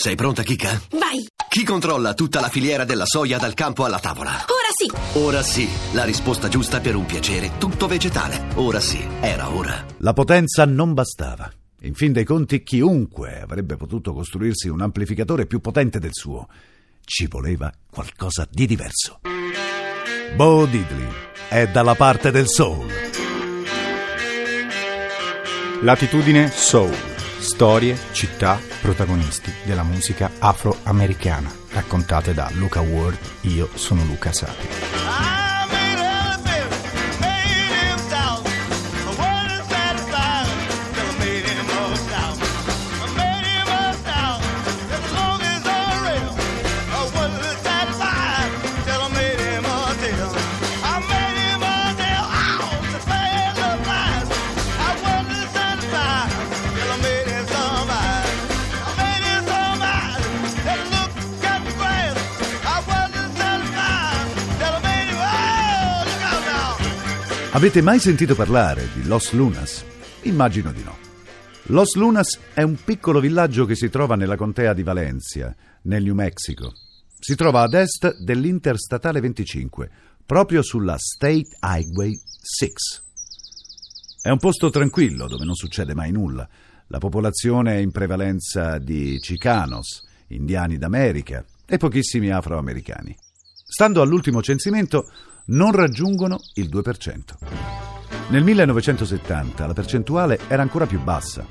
Sei pronta, Kika? Vai! Chi controlla tutta la filiera della soia dal campo alla tavola? Ora sì! Ora sì, la risposta giusta per un piacere tutto vegetale. Ora sì, era ora. La potenza non bastava. In fin dei conti, chiunque avrebbe potuto costruirsi un amplificatore più potente del suo. Ci voleva qualcosa di diverso. Bo Diddley è dalla parte del soul. Latitudine Soul. Storie, città, protagonisti della musica afroamericana. Raccontate da Luca Ward. Io sono Luca Sapi. Avete mai sentito parlare di Los Lunas? Immagino di no. Los Lunas è un piccolo villaggio che si trova nella contea di Valencia, nel New Mexico. Si trova ad est dell'Interstatale 25, proprio sulla State Highway 6. È un posto tranquillo dove non succede mai nulla. La popolazione è in prevalenza di Chicanos, indiani d'America e pochissimi afroamericani. Stando all'ultimo censimento, non raggiungono il 2%. Nel 1970 la percentuale era ancora più bassa.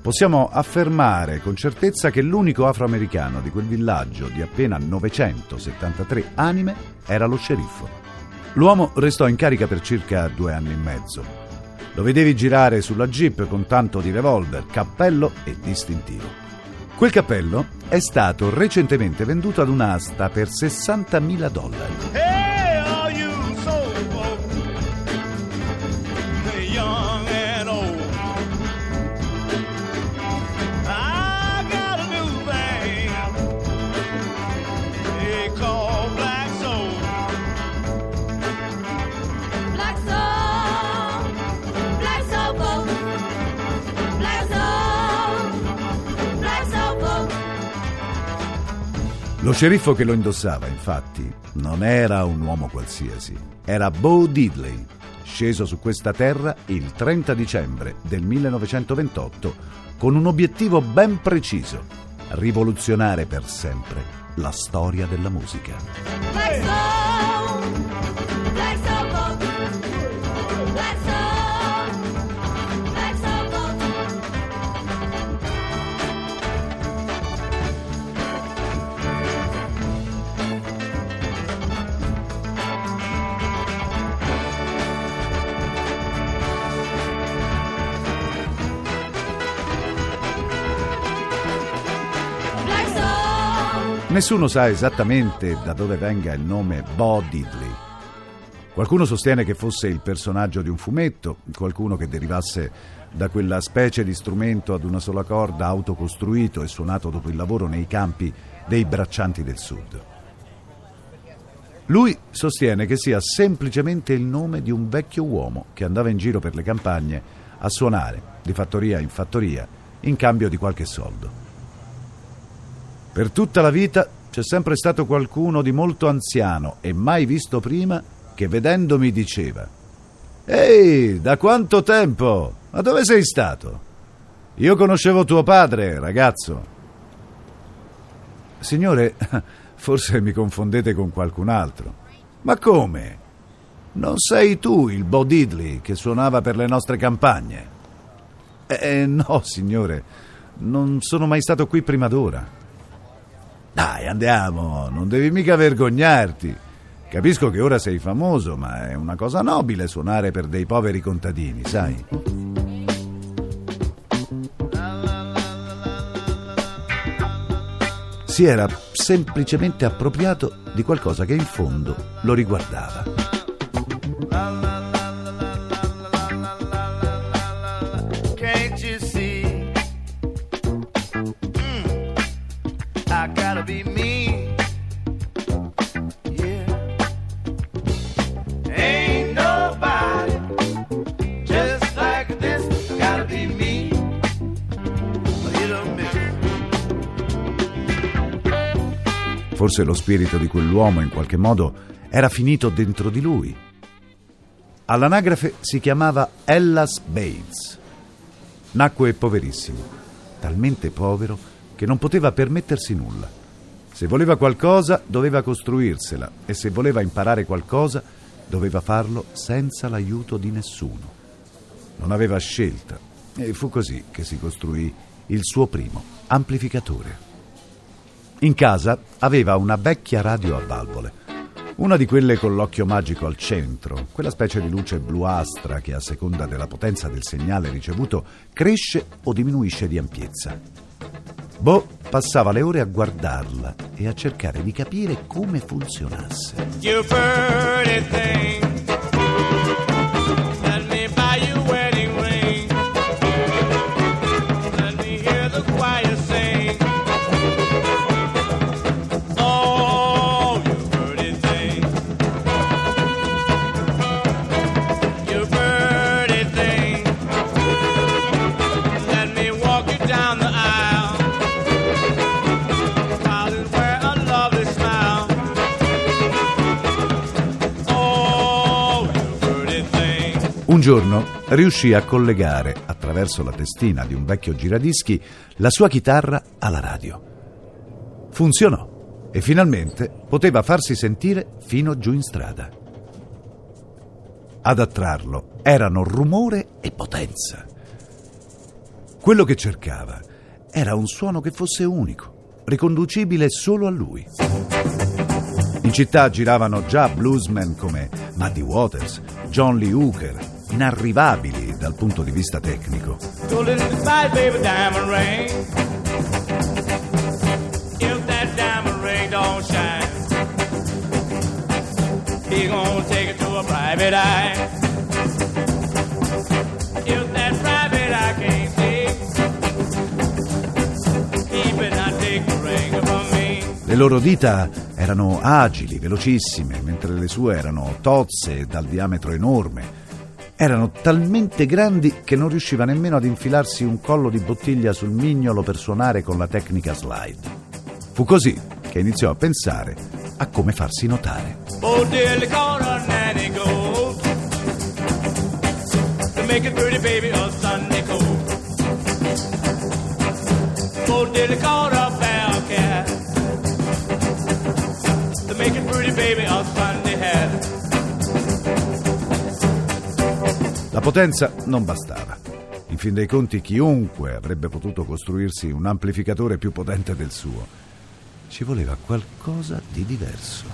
Possiamo affermare con certezza che l'unico afroamericano di quel villaggio di appena 973 anime era lo sceriffo. L'uomo restò in carica per circa due anni e mezzo. Lo vedevi girare sulla jeep con tanto di revolver, cappello e distintivo. Quel cappello è stato recentemente venduto ad un'asta per 60.000 dollari. Lo sceriffo che lo indossava, infatti, non era un uomo qualsiasi, era Bo Diddley, sceso su questa terra il 30 dicembre del 1928 con un obiettivo ben preciso, rivoluzionare per sempre la storia della musica. Nessuno sa esattamente da dove venga il nome Bo Diddley. Qualcuno sostiene che fosse il personaggio di un fumetto, qualcuno che derivasse da quella specie di strumento ad una sola corda autocostruito e suonato dopo il lavoro nei campi dei braccianti del sud. Lui sostiene che sia semplicemente il nome di un vecchio uomo che andava in giro per le campagne a suonare di fattoria in fattoria in cambio di qualche soldo. Per tutta la vita c'è sempre stato qualcuno di molto anziano e mai visto prima che vedendomi diceva Ehi, da quanto tempo? Ma dove sei stato? Io conoscevo tuo padre, ragazzo. Signore, forse mi confondete con qualcun altro. Ma come? Non sei tu il Bo Diddley che suonava per le nostre campagne? Eh, no, signore, non sono mai stato qui prima d'ora. Dai, andiamo, non devi mica vergognarti. Capisco che ora sei famoso, ma è una cosa nobile suonare per dei poveri contadini, sai? Si era semplicemente appropriato di qualcosa che in fondo lo riguardava. Forse lo spirito di quell'uomo in qualche modo era finito dentro di lui. All'anagrafe si chiamava Ellas Bates. Nacque poverissimo, talmente povero che non poteva permettersi nulla. Se voleva qualcosa doveva costruirsela e se voleva imparare qualcosa doveva farlo senza l'aiuto di nessuno. Non aveva scelta e fu così che si costruì il suo primo amplificatore. In casa aveva una vecchia radio a valvole, una di quelle con l'occhio magico al centro, quella specie di luce bluastra che a seconda della potenza del segnale ricevuto cresce o diminuisce di ampiezza. Bo passava le ore a guardarla e a cercare di capire come funzionasse. Un giorno riuscì a collegare, attraverso la testina di un vecchio giradischi, la sua chitarra alla radio. Funzionò e finalmente poteva farsi sentire fino giù in strada. Ad attrarlo erano rumore e potenza. Quello che cercava era un suono che fosse unico, riconducibile solo a lui. In città giravano già bluesmen come Muddy Waters, John Lee Hooker, inarrivabili dal punto di vista tecnico. Le loro dita erano agili, velocissime, mentre le sue erano tozze e dal diametro enorme. Erano talmente grandi che non riusciva nemmeno ad infilarsi un collo di bottiglia sul mignolo per suonare con la tecnica slide. Fu così che iniziò a pensare a come farsi notare. Oh, to make it pretty baby a Sunday coat. Oh, dearly call her bell cat to make it pretty baby a Sunday potenza non bastava. In fin dei conti chiunque avrebbe potuto costruirsi un amplificatore più potente del suo. Ci voleva qualcosa di diverso.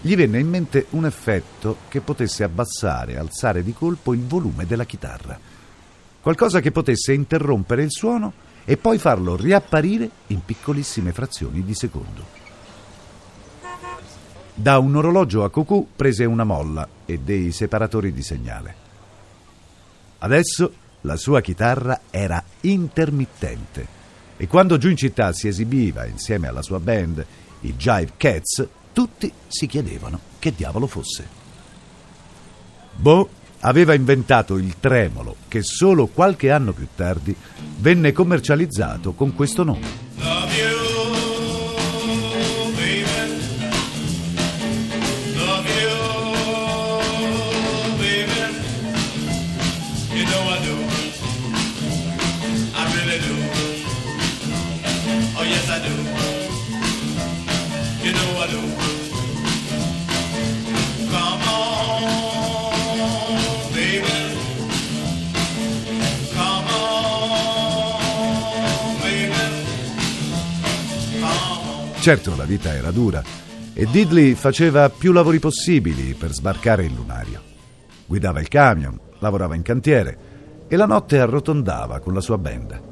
Gli venne in mente un effetto che potesse abbassare alzare di colpo il volume della chitarra. Qualcosa che potesse interrompere il suono e poi farlo riapparire in piccolissime frazioni di secondo. Da un orologio a cucù prese una molla e dei separatori di segnale. Adesso la sua chitarra era intermittente e quando giù in città si esibiva insieme alla sua band, i Jive Cats, tutti si chiedevano che diavolo fosse. Bo aveva inventato il tremolo che solo qualche anno più tardi venne commercializzato con questo nome. Certo, la vita era dura e Diddley faceva più lavori possibili per sbarcare il lunario. Guidava il camion, lavorava in cantiere e la notte arrotondava con la sua band.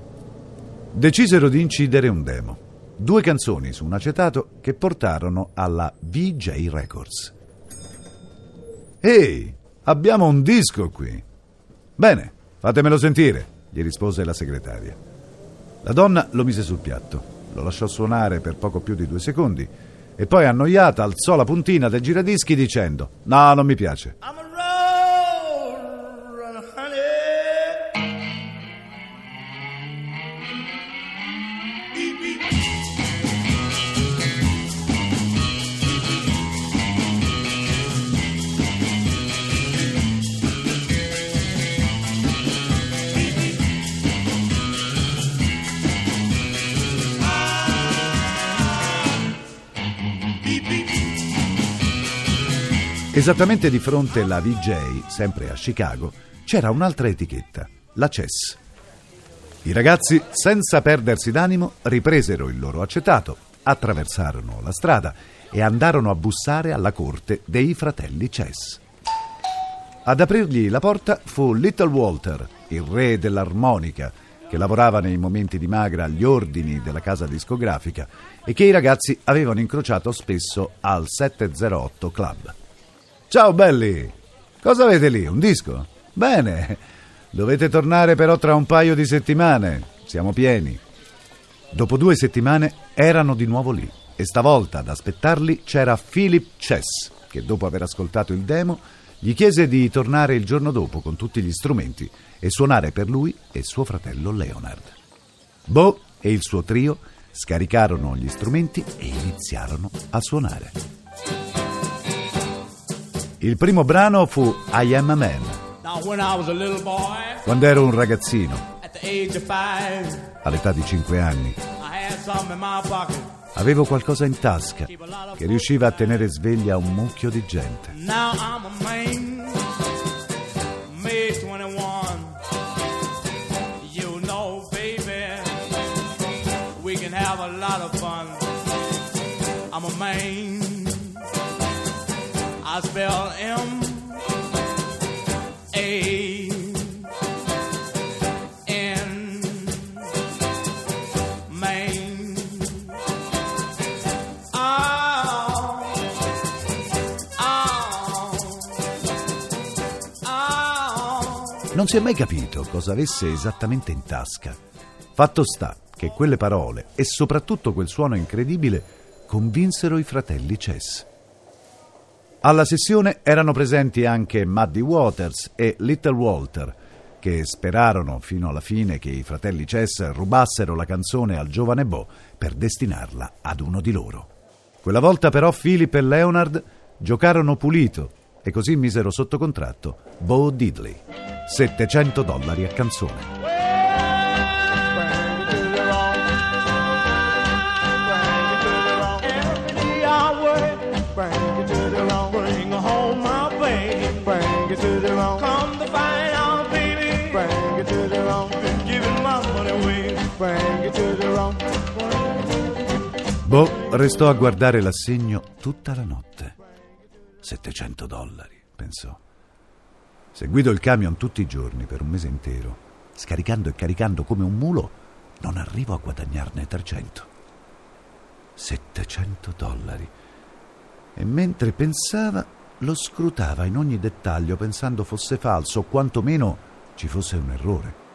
Decisero di incidere un demo, due canzoni su un acetato che portarono alla VJ Records. Ehi, abbiamo un disco qui. Bene, fatemelo sentire, gli rispose la segretaria. La donna lo mise sul piatto, lo lasciò suonare per poco più di due secondi e poi, annoiata, alzò la puntina del giradischi dicendo: No, non mi piace. Esattamente di fronte alla VJ, sempre a Chicago, c'era un'altra etichetta, la Chess. I ragazzi, senza perdersi d'animo, ripresero il loro acetato, attraversarono la strada e andarono a bussare alla corte dei fratelli Chess. Ad aprirgli la porta fu Little Walter, il re dell'armonica, che lavorava nei momenti di magra agli ordini della casa discografica e che i ragazzi avevano incrociato spesso al 708 Club. Ciao belli! Cosa avete lì? Un disco? Bene! Dovete tornare però tra un paio di settimane. Siamo pieni. Dopo due settimane erano di nuovo lì e stavolta ad aspettarli c'era Philip Chess, che dopo aver ascoltato il demo gli chiese di tornare il giorno dopo con tutti gli strumenti e suonare per lui e suo fratello Leonard. Bo e il suo trio scaricarono gli strumenti e iniziarono a suonare. Il primo brano fu I Am a Man, quando ero un ragazzino, all'età di 5 anni, avevo qualcosa in tasca che riusciva a tenere sveglia un mucchio di gente. Now I'm a man, Spell M A N man. Oh. Non si è mai capito cosa avesse esattamente in tasca. Fatto sta che quelle parole e soprattutto quel suono incredibile convinsero i fratelli Chess. Alla sessione erano presenti anche Muddy Waters e Little Walter, che sperarono fino alla fine che i fratelli Chess rubassero la canzone al giovane Bo per destinarla ad uno di loro. Quella volta però Philip e Leonard giocarono pulito e così misero sotto contratto Bo Diddley. 700 dollari a canzone. Bo restò a guardare l'assegno tutta la notte. 700 dollari, pensò. Se guido il camion tutti i giorni per un mese intero, scaricando e caricando come un mulo, non arrivo a guadagnarne 300. 700 dollari. E mentre pensava, lo scrutava in ogni dettaglio pensando fosse falso o quantomeno ci fosse un errore.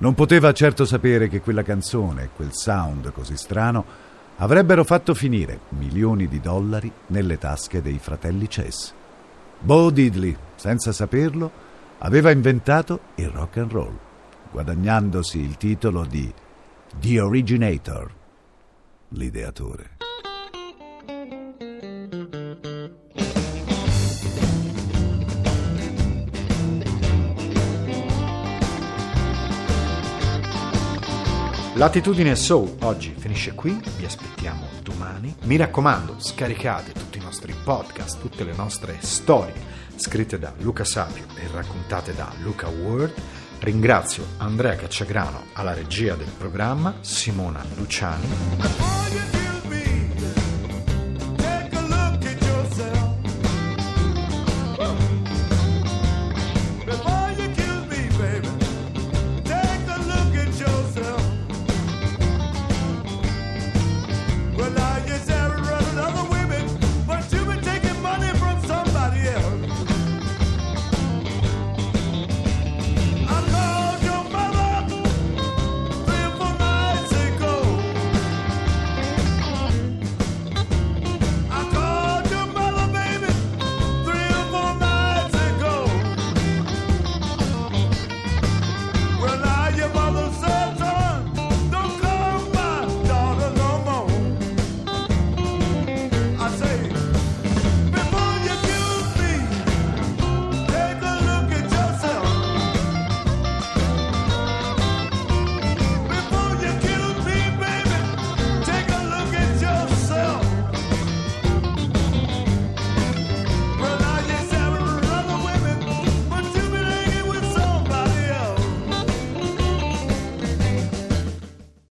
Non poteva certo sapere che quella canzone e quel sound così strano avrebbero fatto finire milioni di dollari nelle tasche dei fratelli Chess. Bo Diddley, senza saperlo, aveva inventato il rock and roll, guadagnandosi il titolo di The Originator, l'ideatore. L'attitudine Soul oggi finisce qui, vi aspettiamo domani. Mi raccomando, scaricate tutti i nostri podcast, tutte le nostre storie scritte da Luca Sapio e raccontate da Luca Word. Ringrazio Andrea Cacciagrano alla regia del programma, Simona Luciani.